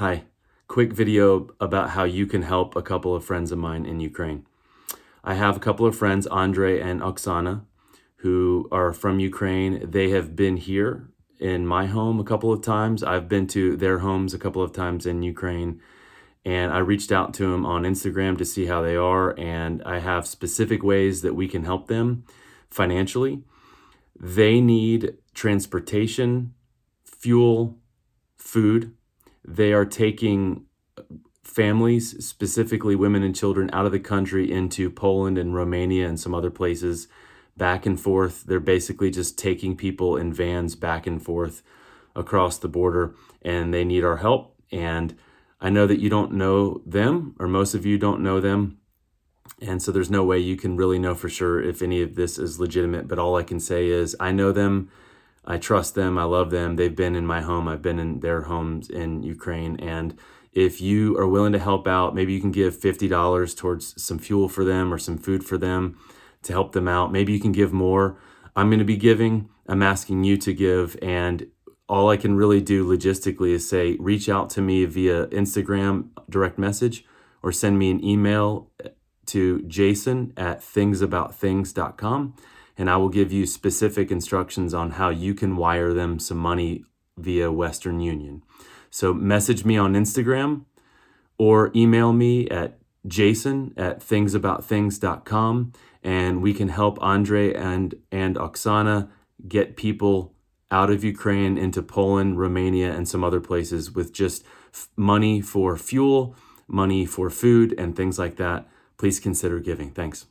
Hi, quick video about how you can help a couple of friends of mine in Ukraine. I have a couple of friends, Andre and Oksana, who are from Ukraine. They have been here in my home a couple of times. I've been to their homes a couple of times in Ukraine. And I reached out to them on Instagram to see how they are. And I have specific ways that we can help them financially. They need transportation, fuel, food. They are taking families, specifically women and children, out of the country into Poland and Romania and some other places, back and forth. They're basically just taking people in vans back and forth across the border, and they need our help. And I know that you don't know them, or most of you don't know them. And so there's no way you can really know for sure if any of this is legitimate. But all I can say is I know them. I trust them. I love them. They've been in my home. I've been in their homes in Ukraine. And if you are willing to help out, maybe you can give $50 towards some fuel for them or some food for them to help them out. Maybe you can give more. I'm going to be giving. I'm asking you to give. And all I can really do logistically is say, reach out to me via Instagram direct message or send me an email to jason at thingsaboutthings.com and I will give you specific instructions on how you can wire them some money via Western Union. So message me on Instagram or email me at jason at thingsaboutthings.com and we can help Andre and, and Oksana get people out of Ukraine into Poland, Romania, and some other places with just money for fuel, money for food, and things like that. Please consider giving. Thanks.